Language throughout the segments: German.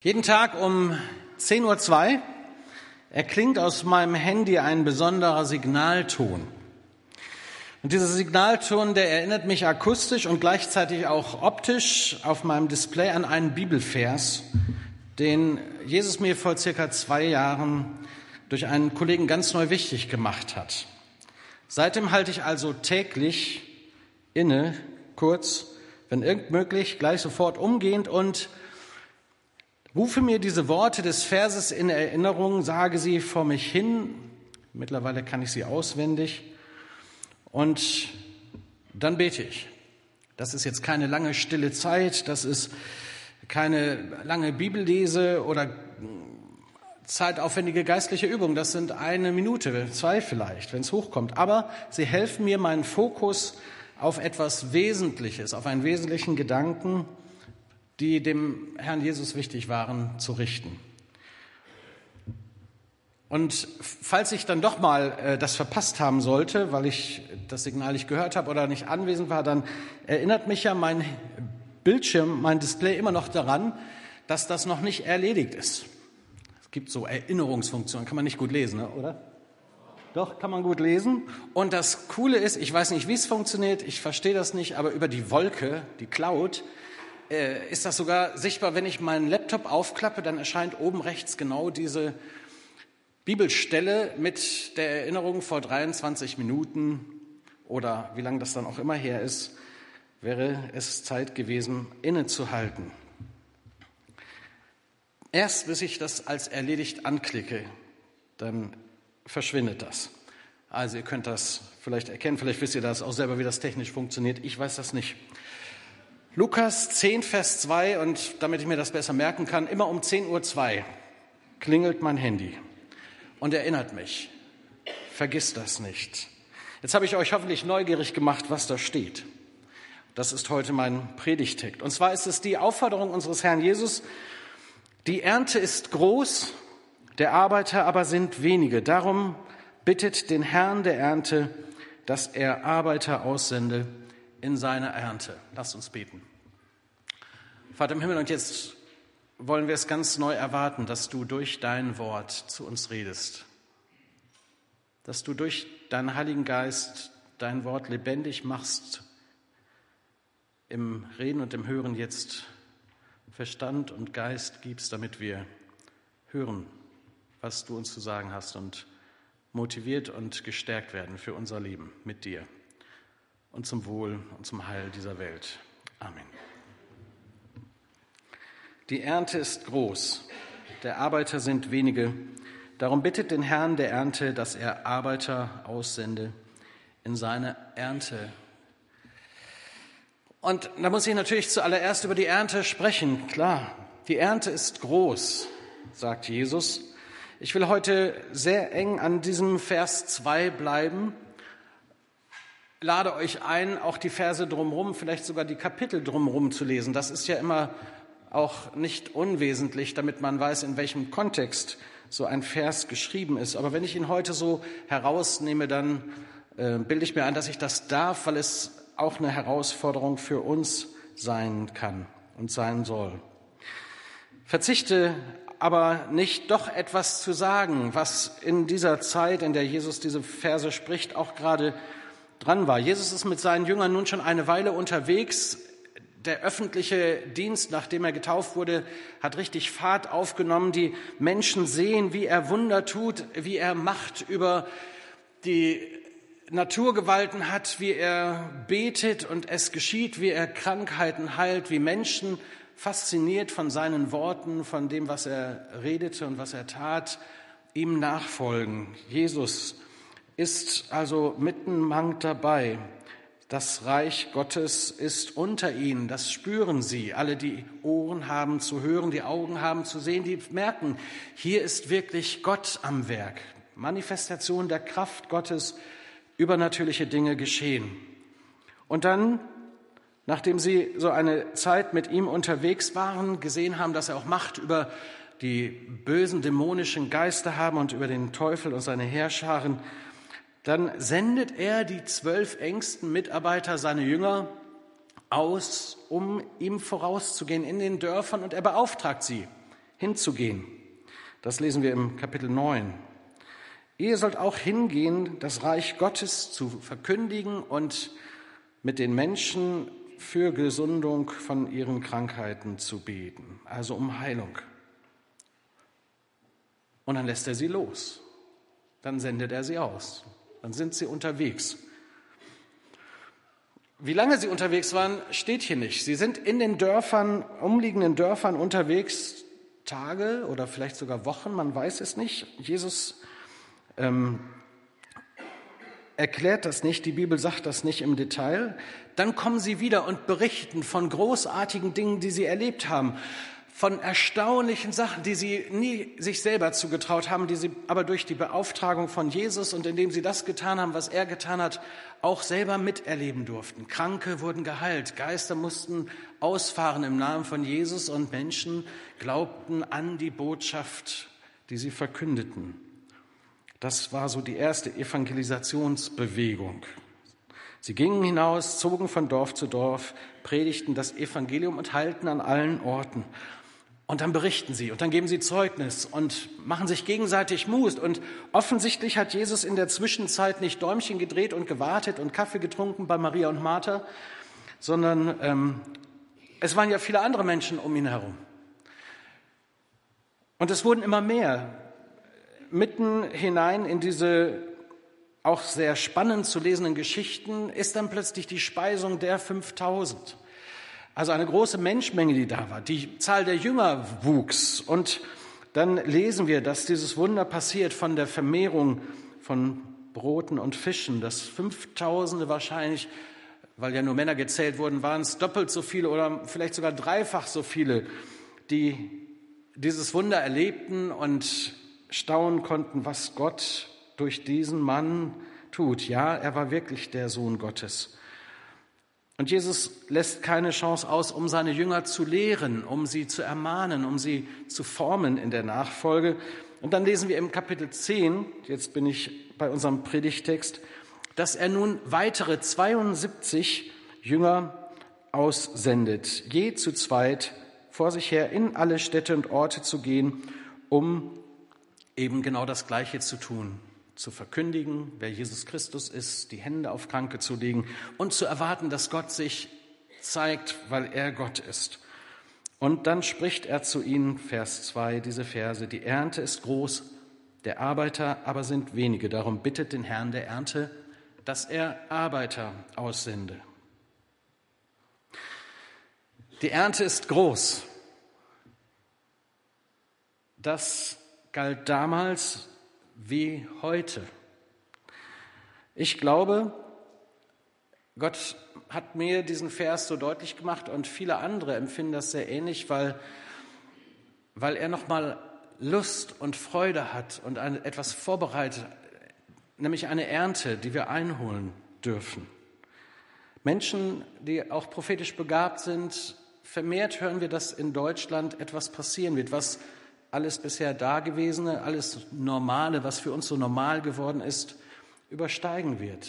Jeden Tag um 10.02 Uhr erklingt aus meinem Handy ein besonderer Signalton. Und dieser Signalton, der erinnert mich akustisch und gleichzeitig auch optisch auf meinem Display an einen Bibelvers, den Jesus mir vor circa zwei Jahren durch einen Kollegen ganz neu wichtig gemacht hat. Seitdem halte ich also täglich inne, kurz, wenn irgend möglich, gleich sofort umgehend und Rufe mir diese Worte des Verses in Erinnerung, sage sie vor mich hin. Mittlerweile kann ich sie auswendig. Und dann bete ich. Das ist jetzt keine lange stille Zeit, das ist keine lange Bibellese oder zeitaufwendige geistliche Übung. Das sind eine Minute, zwei vielleicht, wenn es hochkommt. Aber sie helfen mir, meinen Fokus auf etwas Wesentliches, auf einen wesentlichen Gedanken die dem Herrn Jesus wichtig waren, zu richten. Und falls ich dann doch mal äh, das verpasst haben sollte, weil ich das Signal nicht gehört habe oder nicht anwesend war, dann erinnert mich ja mein Bildschirm, mein Display immer noch daran, dass das noch nicht erledigt ist. Es gibt so Erinnerungsfunktionen, kann man nicht gut lesen, ne, oder? Doch, kann man gut lesen. Und das Coole ist, ich weiß nicht, wie es funktioniert, ich verstehe das nicht, aber über die Wolke, die Cloud, äh, ist das sogar sichtbar, wenn ich meinen Laptop aufklappe, dann erscheint oben rechts genau diese Bibelstelle mit der Erinnerung vor 23 Minuten oder wie lange das dann auch immer her ist, wäre es Zeit gewesen, innezuhalten. Erst bis ich das als erledigt anklicke, dann verschwindet das. Also ihr könnt das vielleicht erkennen, vielleicht wisst ihr das auch selber, wie das technisch funktioniert. Ich weiß das nicht. Lukas 10, Vers 2, und damit ich mir das besser merken kann, immer um 10.02 Uhr klingelt mein Handy und erinnert mich. Vergiss das nicht. Jetzt habe ich euch hoffentlich neugierig gemacht, was da steht. Das ist heute mein Predigtext. Und zwar ist es die Aufforderung unseres Herrn Jesus, die Ernte ist groß, der Arbeiter aber sind wenige. Darum bittet den Herrn der Ernte, dass er Arbeiter aussende in seine Ernte. Lasst uns beten. Vater im Himmel, und jetzt wollen wir es ganz neu erwarten, dass du durch dein Wort zu uns redest, dass du durch deinen Heiligen Geist dein Wort lebendig machst, im Reden und im Hören jetzt Verstand und Geist gibst, damit wir hören, was du uns zu sagen hast und motiviert und gestärkt werden für unser Leben mit dir und zum Wohl und zum Heil dieser Welt. Amen. Die Ernte ist groß, der Arbeiter sind wenige. Darum bittet den Herrn der Ernte, dass er Arbeiter aussende in seine Ernte. Und da muss ich natürlich zuallererst über die Ernte sprechen. Klar, die Ernte ist groß, sagt Jesus. Ich will heute sehr eng an diesem Vers 2 bleiben. Lade euch ein, auch die Verse drumherum, vielleicht sogar die Kapitel drumherum zu lesen. Das ist ja immer auch nicht unwesentlich, damit man weiß, in welchem Kontext so ein Vers geschrieben ist. Aber wenn ich ihn heute so herausnehme, dann äh, bilde ich mir ein, dass ich das darf, weil es auch eine Herausforderung für uns sein kann und sein soll. Verzichte aber nicht doch etwas zu sagen, was in dieser Zeit, in der Jesus diese Verse spricht, auch gerade dran war. Jesus ist mit seinen Jüngern nun schon eine Weile unterwegs der öffentliche Dienst, nachdem er getauft wurde, hat richtig Fahrt aufgenommen. Die Menschen sehen, wie er Wunder tut, wie er Macht über die Naturgewalten hat, wie er betet und es geschieht, wie er Krankheiten heilt, wie Menschen fasziniert von seinen Worten, von dem, was er redete und was er tat, ihm nachfolgen. Jesus ist also mitten Mang dabei. Das Reich Gottes ist unter ihnen, das spüren sie. Alle, die Ohren haben zu hören, die Augen haben zu sehen, die merken, hier ist wirklich Gott am Werk. Manifestation der Kraft Gottes, übernatürliche Dinge geschehen. Und dann, nachdem sie so eine Zeit mit ihm unterwegs waren, gesehen haben, dass er auch Macht über die bösen dämonischen Geister haben und über den Teufel und seine Herrscharen, dann sendet er die zwölf engsten Mitarbeiter, seine Jünger, aus, um ihm vorauszugehen in den Dörfern und er beauftragt sie. hinzugehen. Das lesen wir im Kapitel 9. Ihr sollt auch hingehen, das Reich Gottes zu verkündigen und mit den Menschen für Gesundung von ihren Krankheiten zu beten, also um Heilung. Und dann lässt er sie los. Dann sendet er sie aus. Dann sind sie unterwegs. Wie lange sie unterwegs waren, steht hier nicht. Sie sind in den Dörfern, umliegenden Dörfern unterwegs, Tage oder vielleicht sogar Wochen, man weiß es nicht. Jesus ähm, erklärt das nicht, die Bibel sagt das nicht im Detail. Dann kommen sie wieder und berichten von großartigen Dingen, die sie erlebt haben, von erstaunlichen Sachen, die sie nie sich selber zugetraut haben, die sie aber durch die Beauftragung von Jesus und indem sie das getan haben, was er getan hat, auch selber miterleben durften. Kranke wurden geheilt, Geister mussten ausfahren im Namen von Jesus und Menschen glaubten an die Botschaft, die sie verkündeten. Das war so die erste Evangelisationsbewegung. Sie gingen hinaus, zogen von Dorf zu Dorf, predigten das Evangelium und heilten an allen Orten. Und dann berichten sie und dann geben sie Zeugnis und machen sich gegenseitig Mut. Und offensichtlich hat Jesus in der Zwischenzeit nicht Däumchen gedreht und gewartet und Kaffee getrunken bei Maria und Martha, sondern ähm, es waren ja viele andere Menschen um ihn herum. Und es wurden immer mehr mitten hinein in diese auch sehr spannend zu lesenden Geschichten ist dann plötzlich die Speisung der 5000. Also eine große Menschmenge, die da war. Die Zahl der Jünger wuchs. Und dann lesen wir, dass dieses Wunder passiert von der Vermehrung von Broten und Fischen, dass Fünftausende wahrscheinlich, weil ja nur Männer gezählt wurden, waren es doppelt so viele oder vielleicht sogar dreifach so viele, die dieses Wunder erlebten und staunen konnten, was Gott durch diesen Mann tut. Ja, er war wirklich der Sohn Gottes. Und Jesus lässt keine Chance aus, um seine Jünger zu lehren, um sie zu ermahnen, um sie zu formen in der Nachfolge. Und dann lesen wir im Kapitel 10, jetzt bin ich bei unserem Predigtext, dass er nun weitere 72 Jünger aussendet, je zu zweit vor sich her in alle Städte und Orte zu gehen, um eben genau das Gleiche zu tun, zu verkündigen, wer Jesus Christus ist, die Hände auf Kranke zu legen und zu erwarten, dass Gott sich zeigt, weil er Gott ist. Und dann spricht er zu ihnen, Vers 2, diese Verse, die Ernte ist groß, der Arbeiter aber sind wenige. Darum bittet den Herrn der Ernte, dass er Arbeiter aussende. Die Ernte ist groß. Das galt damals wie heute. Ich glaube, Gott hat mir diesen Vers so deutlich gemacht und viele andere empfinden das sehr ähnlich, weil, weil er nochmal Lust und Freude hat und ein, etwas vorbereitet, nämlich eine Ernte, die wir einholen dürfen. Menschen, die auch prophetisch begabt sind, vermehrt hören wir, dass in Deutschland etwas passieren wird, was alles bisher Dagewesene, alles Normale, was für uns so normal geworden ist, übersteigen wird.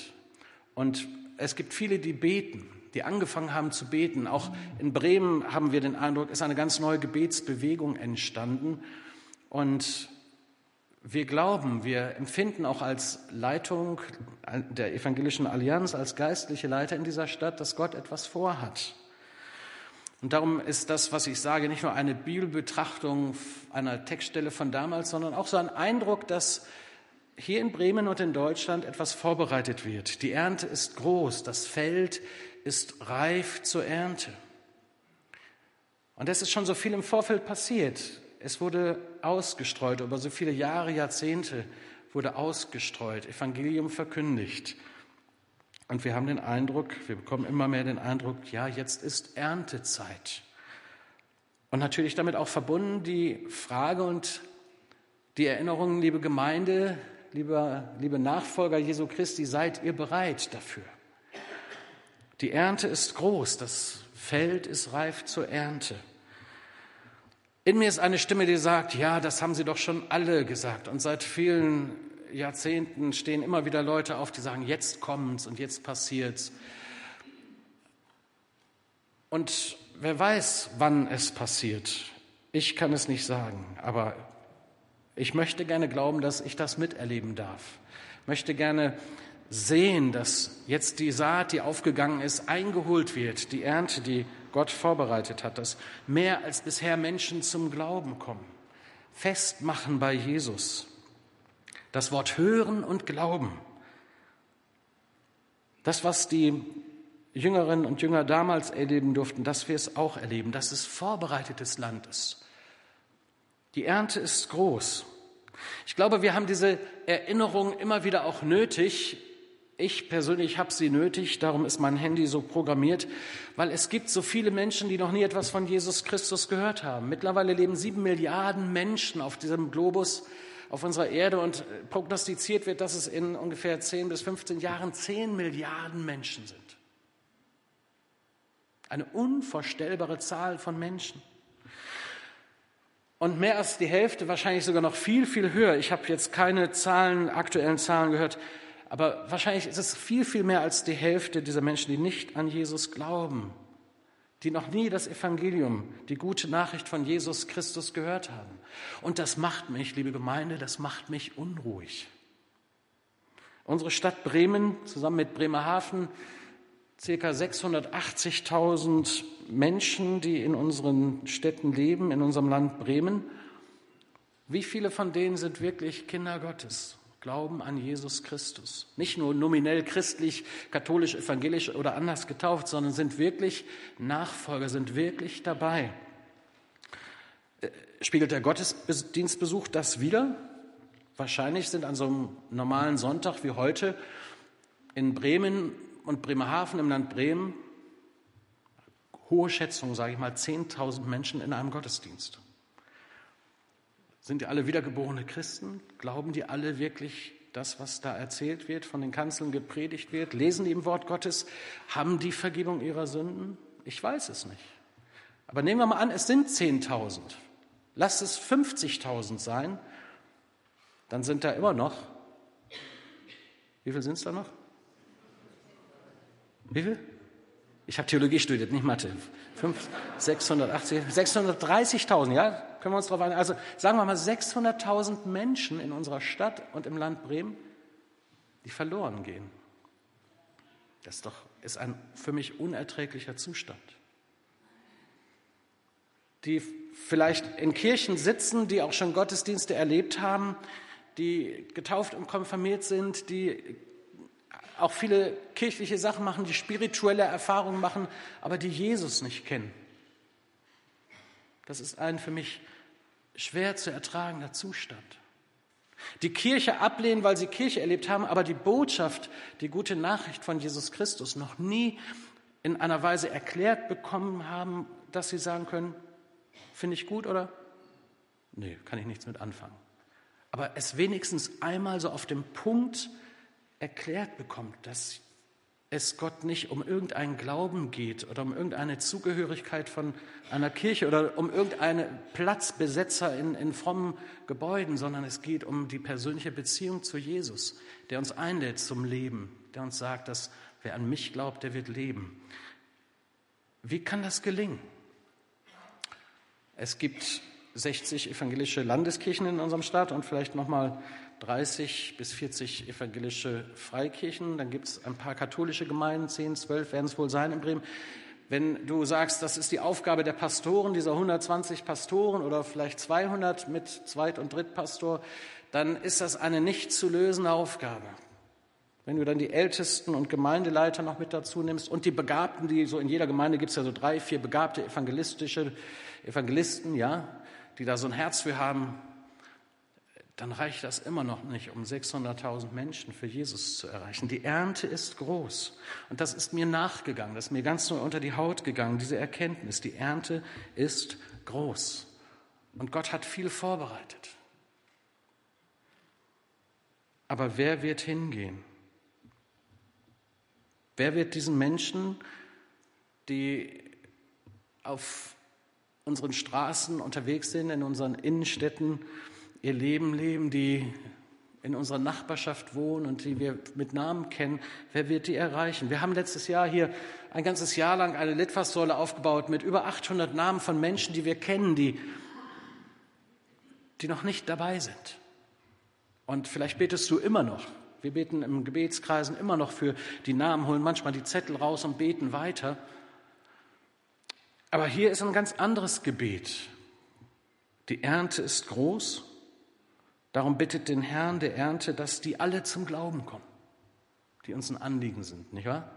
Und es gibt viele, die beten, die angefangen haben zu beten. Auch in Bremen haben wir den Eindruck, ist eine ganz neue Gebetsbewegung entstanden. Und wir glauben, wir empfinden auch als Leitung der Evangelischen Allianz, als geistliche Leiter in dieser Stadt, dass Gott etwas vorhat. Und darum ist das, was ich sage, nicht nur eine Bibelbetrachtung einer Textstelle von damals, sondern auch so ein Eindruck, dass hier in Bremen und in Deutschland etwas vorbereitet wird. Die Ernte ist groß, das Feld ist reif zur Ernte. Und es ist schon so viel im Vorfeld passiert. Es wurde ausgestreut, über so viele Jahre, Jahrzehnte wurde ausgestreut, Evangelium verkündigt. Und wir haben den Eindruck, wir bekommen immer mehr den Eindruck, ja, jetzt ist Erntezeit. Und natürlich damit auch verbunden die Frage und die Erinnerung, liebe Gemeinde, liebe, liebe Nachfolger Jesu Christi, seid ihr bereit dafür? Die Ernte ist groß, das Feld ist reif zur Ernte. In mir ist eine Stimme, die sagt, ja, das haben sie doch schon alle gesagt. Und seit vielen Jahrzehnten stehen immer wieder Leute auf, die sagen, jetzt kommt's und jetzt passiert's. Und wer weiß, wann es passiert. Ich kann es nicht sagen, aber ich möchte gerne glauben, dass ich das miterleben darf. Ich möchte gerne sehen, dass jetzt die Saat, die aufgegangen ist, eingeholt wird, die Ernte, die Gott vorbereitet hat, dass mehr als bisher Menschen zum Glauben kommen, festmachen bei Jesus. Das Wort hören und glauben. Das, was die Jüngerinnen und Jünger damals erleben durften, dass wir es auch erleben, dass es vorbereitetes Land ist. Die Ernte ist groß. Ich glaube, wir haben diese Erinnerung immer wieder auch nötig, ich persönlich habe sie nötig, darum ist mein Handy so programmiert, weil es gibt so viele Menschen, die noch nie etwas von Jesus Christus gehört haben. Mittlerweile leben sieben Milliarden Menschen auf diesem Globus, auf unserer Erde und prognostiziert wird, dass es in ungefähr 10 bis 15 Jahren 10 Milliarden Menschen sind. Eine unvorstellbare Zahl von Menschen. Und mehr als die Hälfte, wahrscheinlich sogar noch viel, viel höher. Ich habe jetzt keine Zahlen, aktuellen Zahlen gehört aber wahrscheinlich ist es viel, viel mehr als die Hälfte dieser Menschen, die nicht an Jesus glauben, die noch nie das Evangelium, die gute Nachricht von Jesus Christus gehört haben. Und das macht mich, liebe Gemeinde, das macht mich unruhig. Unsere Stadt Bremen zusammen mit Bremerhaven, circa 680.000 Menschen, die in unseren Städten leben, in unserem Land Bremen. Wie viele von denen sind wirklich Kinder Gottes? Glauben an Jesus Christus. Nicht nur nominell christlich, katholisch, evangelisch oder anders getauft, sondern sind wirklich Nachfolger, sind wirklich dabei. Äh, spiegelt der Gottesdienstbesuch das wieder? Wahrscheinlich sind an so einem normalen Sonntag wie heute in Bremen und Bremerhaven im Land Bremen, hohe Schätzung, sage ich mal, 10.000 Menschen in einem Gottesdienst. Sind die alle wiedergeborene Christen? Glauben die alle wirklich das, was da erzählt wird, von den Kanzeln gepredigt wird? Lesen die im Wort Gottes? Haben die Vergebung ihrer Sünden? Ich weiß es nicht. Aber nehmen wir mal an, es sind 10.000. Lass es 50.000 sein. Dann sind da immer noch. Wie viel sind es da noch? Wie viel? Ich habe Theologie studiert, nicht Mathe. 5, 680, 630.000, ja? Können wir uns darauf einigen? Also sagen wir mal 600.000 Menschen in unserer Stadt und im Land Bremen, die verloren gehen. Das doch, ist ein für mich unerträglicher Zustand. Die vielleicht in Kirchen sitzen, die auch schon Gottesdienste erlebt haben, die getauft und konfirmiert sind, die auch viele kirchliche Sachen machen, die spirituelle Erfahrungen machen, aber die Jesus nicht kennen. Das ist ein für mich schwer zu ertragender Zustand. Die Kirche ablehnen, weil sie Kirche erlebt haben, aber die Botschaft, die gute Nachricht von Jesus Christus noch nie in einer Weise erklärt bekommen haben, dass sie sagen können, finde ich gut oder? Nee, kann ich nichts mit anfangen. Aber es wenigstens einmal so auf dem Punkt erklärt bekommt, dass es Gott nicht um irgendeinen Glauben geht oder um irgendeine Zugehörigkeit von einer Kirche oder um irgendeinen Platzbesetzer in, in frommen Gebäuden, sondern es geht um die persönliche Beziehung zu Jesus, der uns einlädt zum Leben, der uns sagt, dass wer an mich glaubt, der wird leben. Wie kann das gelingen? Es gibt 60 evangelische Landeskirchen in unserem Staat und vielleicht nochmal 30 bis 40 evangelische Freikirchen. Dann gibt es ein paar katholische Gemeinden, 10, 12 werden es wohl sein in Bremen. Wenn du sagst, das ist die Aufgabe der Pastoren, dieser 120 Pastoren oder vielleicht 200 mit Zweit- und Drittpastor, dann ist das eine nicht zu lösende Aufgabe. Wenn du dann die Ältesten und Gemeindeleiter noch mit dazu nimmst und die Begabten, die so in jeder Gemeinde gibt es ja so drei, vier begabte evangelistische Evangelisten, ja, die da so ein Herz für haben, dann reicht das immer noch nicht, um 600.000 Menschen für Jesus zu erreichen. Die Ernte ist groß. Und das ist mir nachgegangen, das ist mir ganz neu unter die Haut gegangen, diese Erkenntnis. Die Ernte ist groß. Und Gott hat viel vorbereitet. Aber wer wird hingehen? Wer wird diesen Menschen, die auf unseren Straßen unterwegs sind, in unseren Innenstädten, ihr Leben leben, die in unserer Nachbarschaft wohnen und die wir mit Namen kennen, wer wird die erreichen? Wir haben letztes Jahr hier ein ganzes Jahr lang eine Litfaßsäule aufgebaut mit über 800 Namen von Menschen, die wir kennen, die die noch nicht dabei sind. Und vielleicht betest du immer noch. Wir beten im Gebetskreisen immer noch für die Namen, holen manchmal die Zettel raus und beten weiter. Aber hier ist ein ganz anderes Gebet. Die Ernte ist groß. Darum bittet den Herrn der Ernte, dass die alle zum Glauben kommen, die uns ein Anliegen sind, nicht wahr?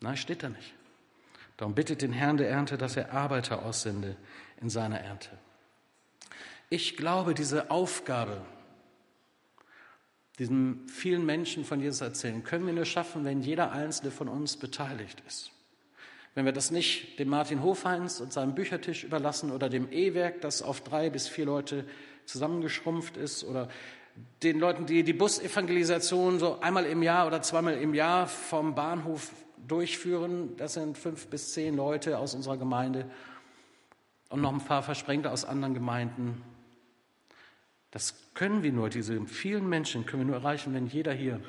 Nein, steht da nicht. Darum bittet den Herrn der Ernte, dass er Arbeiter aussende in seiner Ernte. Ich glaube, diese Aufgabe, diesen vielen Menschen von Jesus erzählen, können wir nur schaffen, wenn jeder einzelne von uns beteiligt ist. Wenn wir das nicht dem Martin Hofheinz und seinem Büchertisch überlassen oder dem E-Werk, das auf drei bis vier Leute zusammengeschrumpft ist, oder den Leuten, die die Busevangelisation so einmal im Jahr oder zweimal im Jahr vom Bahnhof durchführen, das sind fünf bis zehn Leute aus unserer Gemeinde und noch ein paar Versprengte aus anderen Gemeinden. Das können wir nur, diese vielen Menschen können wir nur erreichen, wenn jeder hier,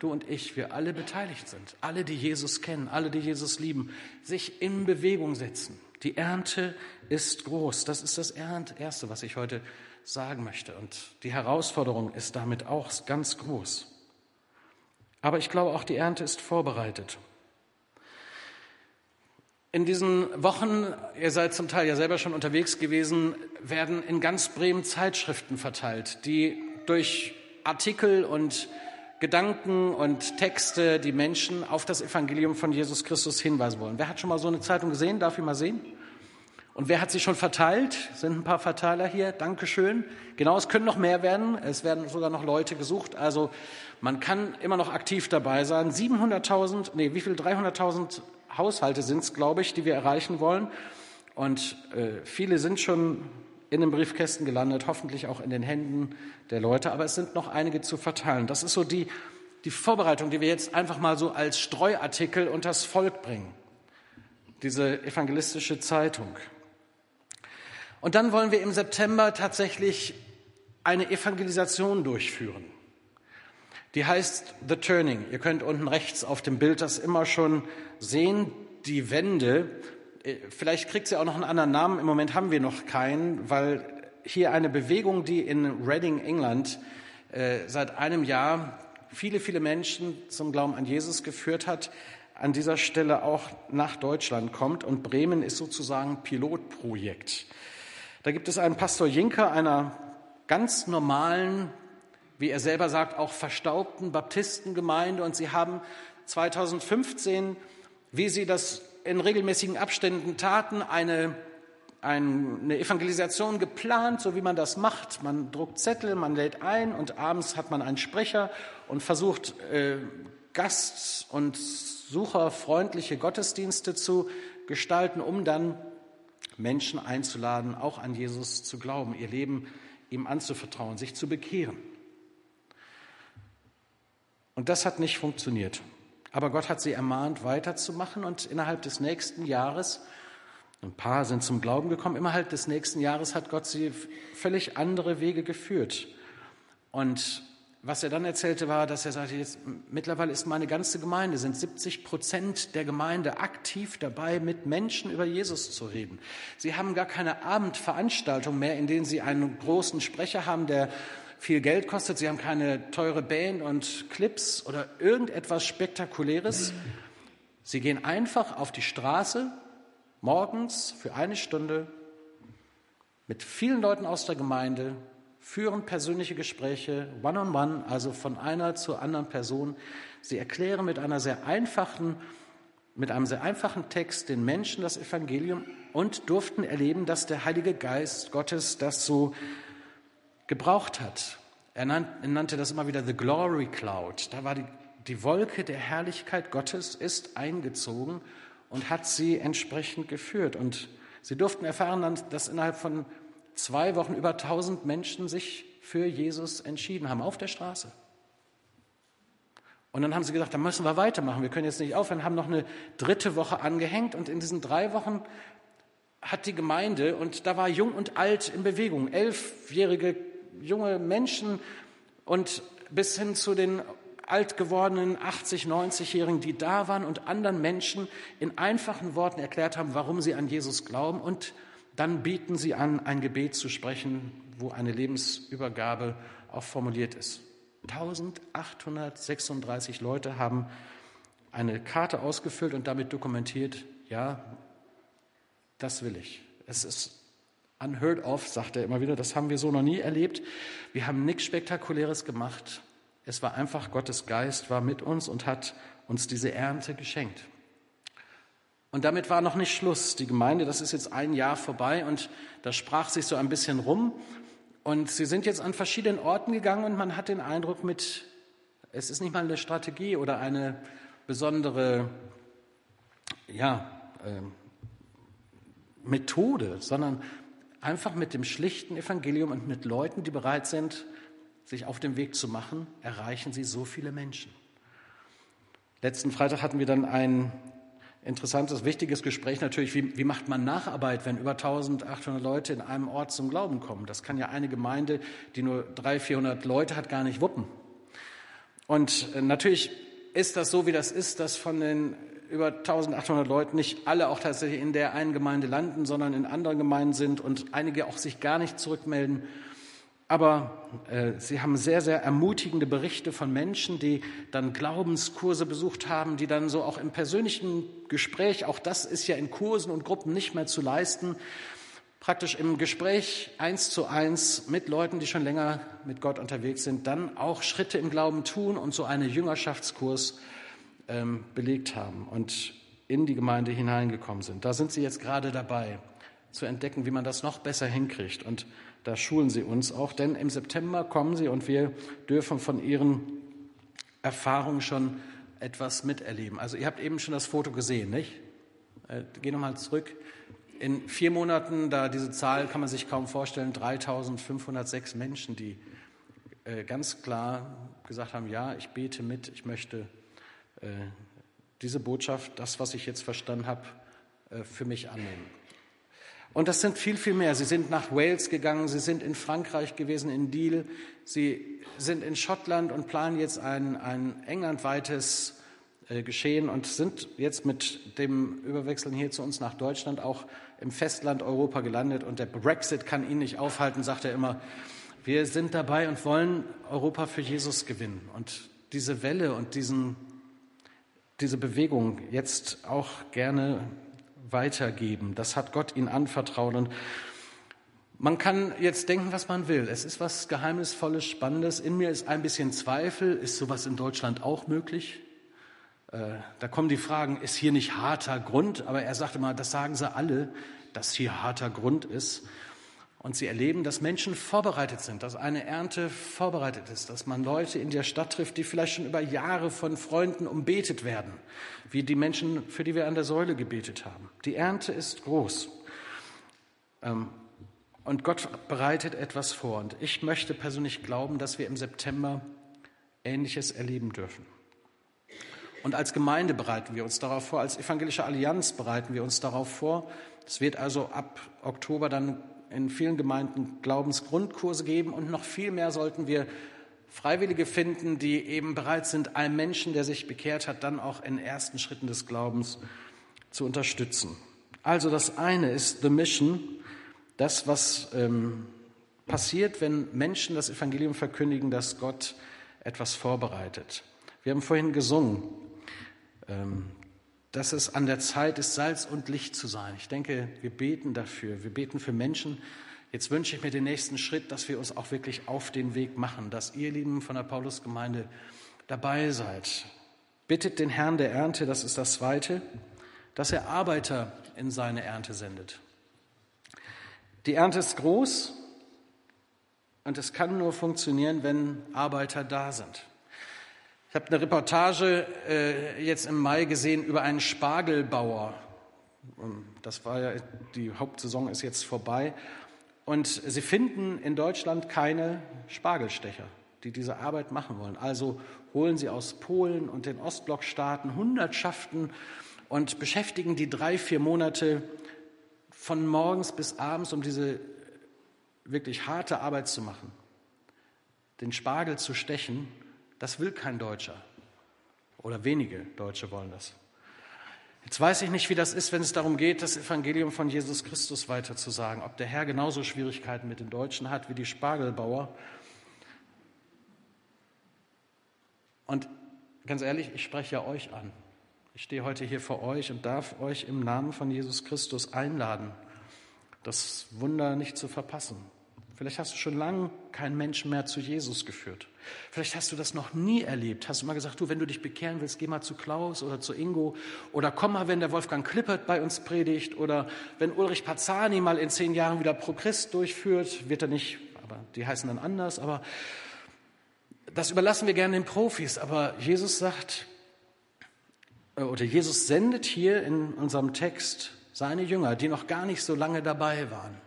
du und ich, wir alle beteiligt sind. Alle, die Jesus kennen, alle, die Jesus lieben, sich in Bewegung setzen. Die Ernte ist groß. Das ist das Erste, was ich heute sagen möchte. Und die Herausforderung ist damit auch ganz groß. Aber ich glaube, auch die Ernte ist vorbereitet. In diesen Wochen, ihr seid zum Teil ja selber schon unterwegs gewesen, werden in ganz Bremen Zeitschriften verteilt, die durch Artikel und Gedanken und Texte die Menschen auf das Evangelium von Jesus Christus hinweisen wollen. Wer hat schon mal so eine Zeitung gesehen? Darf ich mal sehen? Und wer hat sie schon verteilt? Sind ein paar Verteiler hier. Dankeschön. Genau, es können noch mehr werden. Es werden sogar noch Leute gesucht. Also man kann immer noch aktiv dabei sein. 700.000, nee, wie viel? 300.000 Haushalte sind es, glaube ich, die wir erreichen wollen. Und äh, viele sind schon in den Briefkästen gelandet, hoffentlich auch in den Händen der Leute, aber es sind noch einige zu verteilen. Das ist so die, die Vorbereitung, die wir jetzt einfach mal so als Streuartikel unters Volk bringen. Diese evangelistische Zeitung. Und dann wollen wir im September tatsächlich eine Evangelisation durchführen. Die heißt The Turning. Ihr könnt unten rechts auf dem Bild das immer schon sehen. Die Wende. Äh, vielleicht kriegt sie auch noch einen anderen Namen. Im Moment haben wir noch keinen, weil hier eine Bewegung, die in Reading, England, äh, seit einem Jahr viele, viele Menschen zum Glauben an Jesus geführt hat, an dieser Stelle auch nach Deutschland kommt. Und Bremen ist sozusagen Pilotprojekt. Da gibt es einen Pastor Jinker einer ganz normalen wie er selber sagt, auch verstaubten Baptistengemeinde. Und sie haben 2015, wie sie das in regelmäßigen Abständen taten, eine, eine Evangelisation geplant, so wie man das macht. Man druckt Zettel, man lädt ein und abends hat man einen Sprecher und versucht, äh, Gast- und Sucherfreundliche Gottesdienste zu gestalten, um dann Menschen einzuladen, auch an Jesus zu glauben, ihr Leben ihm anzuvertrauen, sich zu bekehren. Und das hat nicht funktioniert. Aber Gott hat sie ermahnt, weiterzumachen und innerhalb des nächsten Jahres, ein paar sind zum Glauben gekommen, innerhalb des nächsten Jahres hat Gott sie völlig andere Wege geführt. Und was er dann erzählte, war, dass er sagte, jetzt, mittlerweile ist meine ganze Gemeinde, sind 70 Prozent der Gemeinde aktiv dabei, mit Menschen über Jesus zu reden. Sie haben gar keine Abendveranstaltung mehr, in denen sie einen großen Sprecher haben, der viel Geld kostet. Sie haben keine teure Band und Clips oder irgendetwas Spektakuläres. Sie gehen einfach auf die Straße morgens für eine Stunde mit vielen Leuten aus der Gemeinde, führen persönliche Gespräche, one-on-one, -on -one, also von einer zur anderen Person. Sie erklären mit einer sehr einfachen, mit einem sehr einfachen Text den Menschen das Evangelium und durften erleben, dass der Heilige Geist Gottes das so gebraucht hat. Er nannte das immer wieder The Glory Cloud. Da war die, die Wolke der Herrlichkeit Gottes ist eingezogen und hat sie entsprechend geführt. Und sie durften erfahren, dass innerhalb von zwei Wochen über 1000 Menschen sich für Jesus entschieden haben, auf der Straße. Und dann haben sie gesagt, da müssen wir weitermachen, wir können jetzt nicht aufhören, haben noch eine dritte Woche angehängt und in diesen drei Wochen hat die Gemeinde, und da war jung und alt in Bewegung, elfjährige junge Menschen und bis hin zu den alt gewordenen 80, 90-Jährigen, die da waren und anderen Menschen in einfachen Worten erklärt haben, warum sie an Jesus glauben und dann bieten sie an, ein Gebet zu sprechen, wo eine Lebensübergabe auch formuliert ist. 1836 Leute haben eine Karte ausgefüllt und damit dokumentiert, ja, das will ich. Es ist unheard of, sagt er immer wieder, das haben wir so noch nie erlebt. Wir haben nichts Spektakuläres gemacht. Es war einfach Gottes Geist war mit uns und hat uns diese Ernte geschenkt. Und damit war noch nicht Schluss. Die Gemeinde, das ist jetzt ein Jahr vorbei und da sprach sich so ein bisschen rum. Und sie sind jetzt an verschiedenen Orten gegangen und man hat den Eindruck mit, es ist nicht mal eine Strategie oder eine besondere ja, äh, Methode, sondern einfach mit dem schlichten Evangelium und mit Leuten, die bereit sind, sich auf den Weg zu machen, erreichen sie so viele Menschen. Letzten Freitag hatten wir dann ein interessantes, wichtiges Gespräch natürlich, wie, wie macht man Nacharbeit, wenn über 1800 Leute in einem Ort zum Glauben kommen. Das kann ja eine Gemeinde, die nur 300, 400 Leute hat, gar nicht wuppen. Und äh, natürlich ist das so, wie das ist, dass von den über 1800 Leuten nicht alle auch tatsächlich in der einen Gemeinde landen, sondern in anderen Gemeinden sind und einige auch sich gar nicht zurückmelden. Aber äh, sie haben sehr, sehr ermutigende Berichte von Menschen, die dann Glaubenskurse besucht haben, die dann so auch im persönlichen Gespräch, auch das ist ja in Kursen und Gruppen nicht mehr zu leisten, praktisch im Gespräch eins zu eins mit Leuten, die schon länger mit Gott unterwegs sind, dann auch Schritte im Glauben tun und so einen Jüngerschaftskurs ähm, belegt haben und in die Gemeinde hineingekommen sind. Da sind sie jetzt gerade dabei zu entdecken, wie man das noch besser hinkriegt. Und da schulen sie uns auch, denn im September kommen sie und wir dürfen von ihren Erfahrungen schon etwas miterleben. Also ihr habt eben schon das Foto gesehen, nicht? Äh, geh nochmal zurück. In vier Monaten, da diese Zahl kann man sich kaum vorstellen, 3506 Menschen, die äh, ganz klar gesagt haben, ja, ich bete mit, ich möchte äh, diese Botschaft, das, was ich jetzt verstanden habe, äh, für mich annehmen. Und das sind viel, viel mehr. Sie sind nach Wales gegangen, sie sind in Frankreich gewesen, in Deal, sie sind in Schottland und planen jetzt ein, ein englandweites äh, Geschehen und sind jetzt mit dem Überwechseln hier zu uns nach Deutschland auch im Festland Europa gelandet. Und der Brexit kann ihn nicht aufhalten, sagt er immer. Wir sind dabei und wollen Europa für Jesus gewinnen. Und diese Welle und diesen, diese Bewegung jetzt auch gerne weitergeben. Das hat Gott ihnen anvertraut. Und man kann jetzt denken, was man will. Es ist was Geheimnisvolles, Spannendes. In mir ist ein bisschen Zweifel. Ist sowas in Deutschland auch möglich? Äh, da kommen die Fragen, ist hier nicht harter Grund? Aber er sagte mal, das sagen sie alle, dass hier harter Grund ist. Und sie erleben, dass Menschen vorbereitet sind, dass eine Ernte vorbereitet ist, dass man Leute in der Stadt trifft, die vielleicht schon über Jahre von Freunden umbetet werden, wie die Menschen, für die wir an der Säule gebetet haben. Die Ernte ist groß. Ähm, und Gott bereitet etwas vor. Und ich möchte persönlich glauben, dass wir im September Ähnliches erleben dürfen. Und als Gemeinde bereiten wir uns darauf vor, als evangelische Allianz bereiten wir uns darauf vor. Es wird also ab Oktober dann in vielen Gemeinden Glaubensgrundkurse geben und noch viel mehr sollten wir Freiwillige finden, die eben bereit sind, einen Menschen, der sich bekehrt hat, dann auch in ersten Schritten des Glaubens zu unterstützen. Also das eine ist The Mission, das, was ähm, passiert, wenn Menschen das Evangelium verkündigen, dass Gott etwas vorbereitet. Wir haben vorhin gesungen, ähm, dass es an der Zeit ist, Salz und Licht zu sein. Ich denke, wir beten dafür. Wir beten für Menschen. Jetzt wünsche ich mir den nächsten Schritt, dass wir uns auch wirklich auf den Weg machen, dass ihr Lieben von der Paulusgemeinde dabei seid. Bittet den Herrn der Ernte, das ist das Zweite, dass er Arbeiter in seine Ernte sendet. Die Ernte ist groß und es kann nur funktionieren, wenn Arbeiter da sind. Ich habe eine Reportage äh, jetzt im Mai gesehen über einen Spargelbauer. Das war ja, die Hauptsaison ist jetzt vorbei. Und sie finden in Deutschland keine Spargelstecher, die diese Arbeit machen wollen. Also holen sie aus Polen und den Ostblockstaaten Hundertschaften und beschäftigen die drei, vier Monate von morgens bis abends, um diese wirklich harte Arbeit zu machen. Den Spargel zu stechen das will kein Deutscher. Oder wenige Deutsche wollen das. Jetzt weiß ich nicht, wie das ist, wenn es darum geht, das Evangelium von Jesus Christus weiterzusagen. Ob der Herr genauso Schwierigkeiten mit den Deutschen hat wie die Spargelbauer. Und ganz ehrlich, ich spreche ja euch an. Ich stehe heute hier vor euch und darf euch im Namen von Jesus Christus einladen, das Wunder nicht zu verpassen. Vielleicht hast du schon lange keinen Menschen mehr zu Jesus geführt. Vielleicht hast du das noch nie erlebt. Hast du mal gesagt, du, wenn du dich bekehren willst, geh mal zu Klaus oder zu Ingo oder komm mal, wenn der Wolfgang Klippert bei uns predigt oder wenn Ulrich Pazzani mal in zehn Jahren wieder Pro Christ durchführt, wird er nicht, aber die heißen dann anders, aber das überlassen wir gerne den Profis. Aber Jesus sagt, äh, oder Jesus sendet hier in unserem Text seine Jünger, die noch gar nicht so lange dabei waren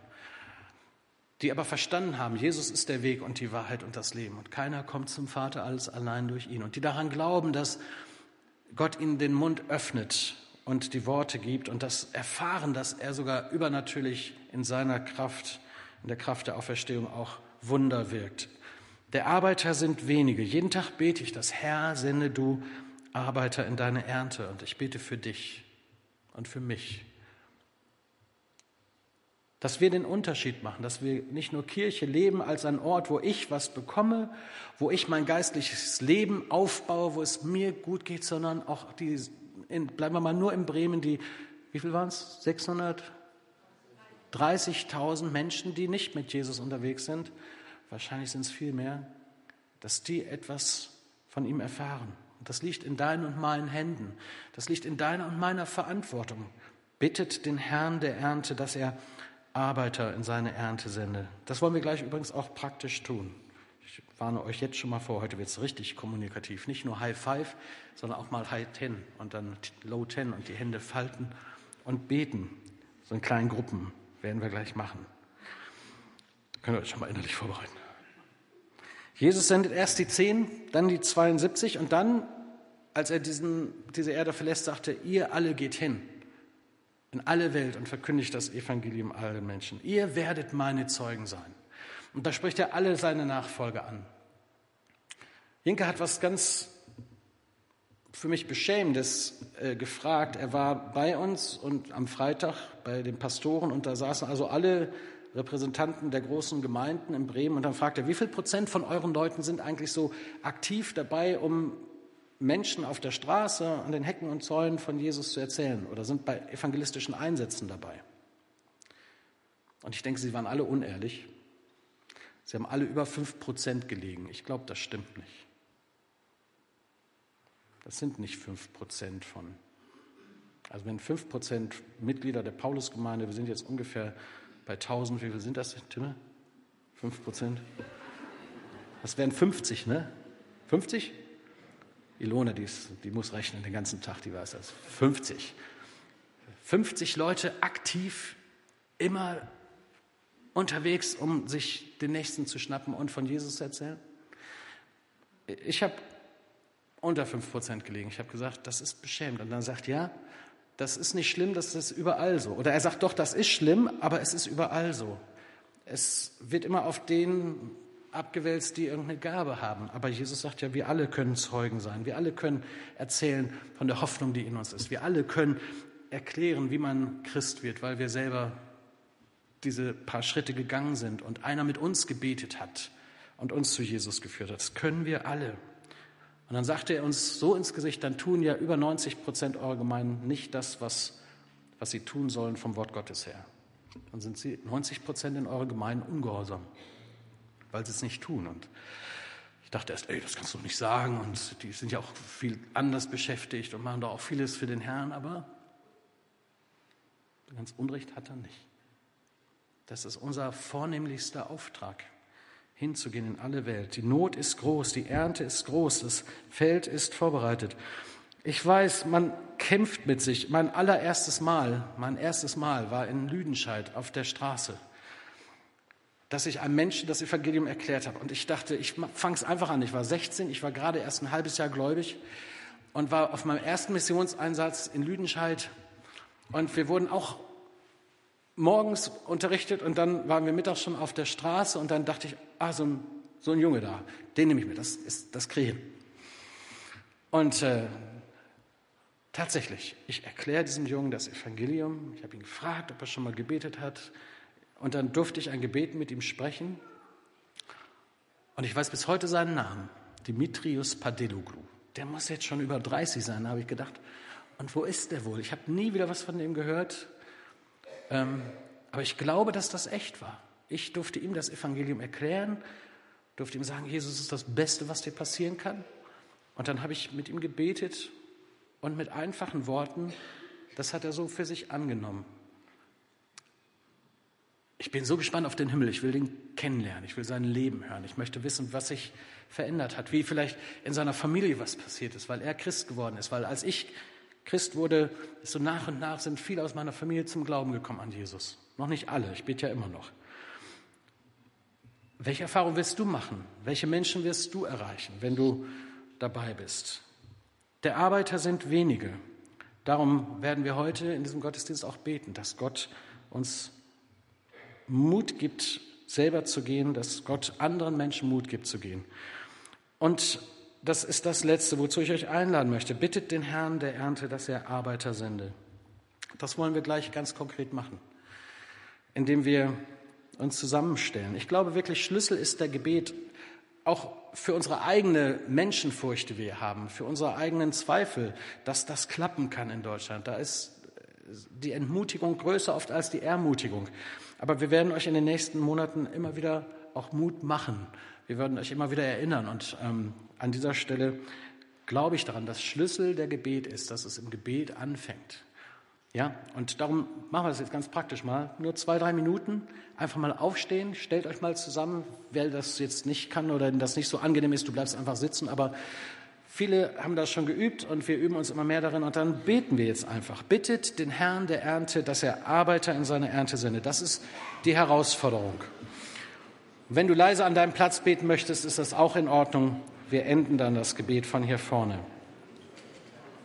die aber verstanden haben, Jesus ist der Weg und die Wahrheit und das Leben und keiner kommt zum Vater alles allein durch ihn und die daran glauben, dass Gott ihnen den Mund öffnet und die Worte gibt und das erfahren, dass er sogar übernatürlich in seiner Kraft, in der Kraft der Auferstehung auch Wunder wirkt. Der Arbeiter sind wenige. Jeden Tag bete ich das, Herr, sende du Arbeiter in deine Ernte und ich bete für dich und für mich dass wir den Unterschied machen, dass wir nicht nur Kirche leben als ein Ort, wo ich was bekomme, wo ich mein geistliches Leben aufbaue, wo es mir gut geht, sondern auch die, in, bleiben wir mal nur in Bremen, die, wie viel waren es? 630.000 Menschen, die nicht mit Jesus unterwegs sind. Wahrscheinlich sind es viel mehr, dass die etwas von ihm erfahren. Und das liegt in deinen und meinen Händen. Das liegt in deiner und meiner Verantwortung. Bittet den Herrn der Ernte, dass er Arbeiter in seine Ernte sende. Das wollen wir gleich übrigens auch praktisch tun. Ich warne euch jetzt schon mal vor, heute wird es richtig kommunikativ. Nicht nur High Five, sondern auch mal High Ten und dann Low Ten und die Hände falten und beten. So in kleinen Gruppen werden wir gleich machen. Könnt ihr euch schon mal innerlich vorbereiten. Jesus sendet erst die zehn, dann die 72 und dann, als er diesen, diese Erde verlässt, sagte, ihr alle geht hin in alle Welt und verkündigt das Evangelium allen Menschen. Ihr werdet meine Zeugen sein. Und da spricht er alle seine Nachfolger an. Jinke hat was ganz für mich Beschämendes äh, gefragt. Er war bei uns und am Freitag bei den Pastoren und da saßen also alle Repräsentanten der großen Gemeinden in Bremen und dann fragte er, wie viel Prozent von euren Leuten sind eigentlich so aktiv dabei, um Menschen auf der Straße, an den Hecken und Zäunen von Jesus zu erzählen oder sind bei evangelistischen Einsätzen dabei. Und ich denke, sie waren alle unehrlich. Sie haben alle über fünf Prozent gelegen. Ich glaube, das stimmt nicht. Das sind nicht fünf Prozent von. Also wenn fünf Prozent Mitglieder der Paulusgemeinde, wir sind jetzt ungefähr bei 1000, wie viel sind das, Timme? Fünf Prozent? Das wären 50, ne? 50? Ilona, die, ist, die muss rechnen den ganzen Tag, die weiß das. 50. 50 Leute aktiv, immer unterwegs, um sich den Nächsten zu schnappen und von Jesus zu erzählen. Ich habe unter 5 Prozent gelegen. Ich habe gesagt, das ist beschämend. Und dann sagt, ja, das ist nicht schlimm, das ist überall so. Oder er sagt, doch, das ist schlimm, aber es ist überall so. Es wird immer auf den abgewälzt, die irgendeine Gabe haben. Aber Jesus sagt ja, wir alle können Zeugen sein. Wir alle können erzählen von der Hoffnung, die in uns ist. Wir alle können erklären, wie man Christ wird, weil wir selber diese paar Schritte gegangen sind und einer mit uns gebetet hat und uns zu Jesus geführt hat. Das können wir alle. Und dann sagte er uns so ins Gesicht, dann tun ja über 90 Prozent eurer Gemeinden nicht das, was, was sie tun sollen vom Wort Gottes her. Dann sind sie 90 Prozent in eurer Gemeinde ungehorsam weil sie es nicht tun. Und ich dachte erst, ey, das kannst du nicht sagen. Und die sind ja auch viel anders beschäftigt und machen da auch vieles für den Herrn. Aber ganz Unrecht hat er nicht. Das ist unser vornehmlichster Auftrag, hinzugehen in alle Welt. Die Not ist groß, die Ernte ist groß, das Feld ist vorbereitet. Ich weiß, man kämpft mit sich. Mein allererstes Mal, mein erstes Mal war in Lüdenscheid auf der Straße dass ich einem Menschen das Evangelium erklärt habe. Und ich dachte, ich fange es einfach an. Ich war 16, ich war gerade erst ein halbes Jahr gläubig und war auf meinem ersten Missionseinsatz in Lüdenscheid. Und wir wurden auch morgens unterrichtet und dann waren wir mittags schon auf der Straße und dann dachte ich, ah, so ein, so ein Junge da, den nehme ich mir, das ist das Krähen. Und äh, tatsächlich, ich erkläre diesem Jungen das Evangelium. Ich habe ihn gefragt, ob er schon mal gebetet hat. Und dann durfte ich ein Gebet mit ihm sprechen. Und ich weiß bis heute seinen Namen, Dimitrios Padeloglu. Der muss jetzt schon über 30 sein, habe ich gedacht. Und wo ist der wohl? Ich habe nie wieder was von dem gehört. Ähm, aber ich glaube, dass das echt war. Ich durfte ihm das Evangelium erklären, durfte ihm sagen, Jesus ist das Beste, was dir passieren kann. Und dann habe ich mit ihm gebetet und mit einfachen Worten, das hat er so für sich angenommen. Ich bin so gespannt auf den Himmel. Ich will den kennenlernen. Ich will sein Leben hören. Ich möchte wissen, was sich verändert hat, wie vielleicht in seiner Familie was passiert ist, weil er Christ geworden ist. Weil als ich Christ wurde, so nach und nach sind viele aus meiner Familie zum Glauben gekommen an Jesus. Noch nicht alle. Ich bete ja immer noch. Welche Erfahrung wirst du machen? Welche Menschen wirst du erreichen, wenn du dabei bist? Der Arbeiter sind wenige. Darum werden wir heute in diesem Gottesdienst auch beten, dass Gott uns Mut gibt, selber zu gehen, dass Gott anderen Menschen Mut gibt zu gehen. Und das ist das Letzte, wozu ich euch einladen möchte. Bittet den Herrn der Ernte, dass er Arbeiter sende. Das wollen wir gleich ganz konkret machen, indem wir uns zusammenstellen. Ich glaube wirklich, Schlüssel ist der Gebet auch für unsere eigene Menschenfurcht, die wir haben, für unsere eigenen Zweifel, dass das klappen kann in Deutschland. Da ist die Entmutigung größer oft als die Ermutigung. Aber wir werden euch in den nächsten Monaten immer wieder auch Mut machen. Wir werden euch immer wieder erinnern. Und ähm, an dieser Stelle glaube ich daran, dass Schlüssel der Gebet ist, dass es im Gebet anfängt. Ja, und darum machen wir das jetzt ganz praktisch mal. Nur zwei, drei Minuten. Einfach mal aufstehen. Stellt euch mal zusammen. Wer das jetzt nicht kann oder das nicht so angenehm ist, du bleibst einfach sitzen. Aber Viele haben das schon geübt und wir üben uns immer mehr darin und dann beten wir jetzt einfach. Bittet den Herrn der Ernte, dass er Arbeiter in seine Ernte sendet. Das ist die Herausforderung. Wenn du leise an deinem Platz beten möchtest, ist das auch in Ordnung. Wir enden dann das Gebet von hier vorne.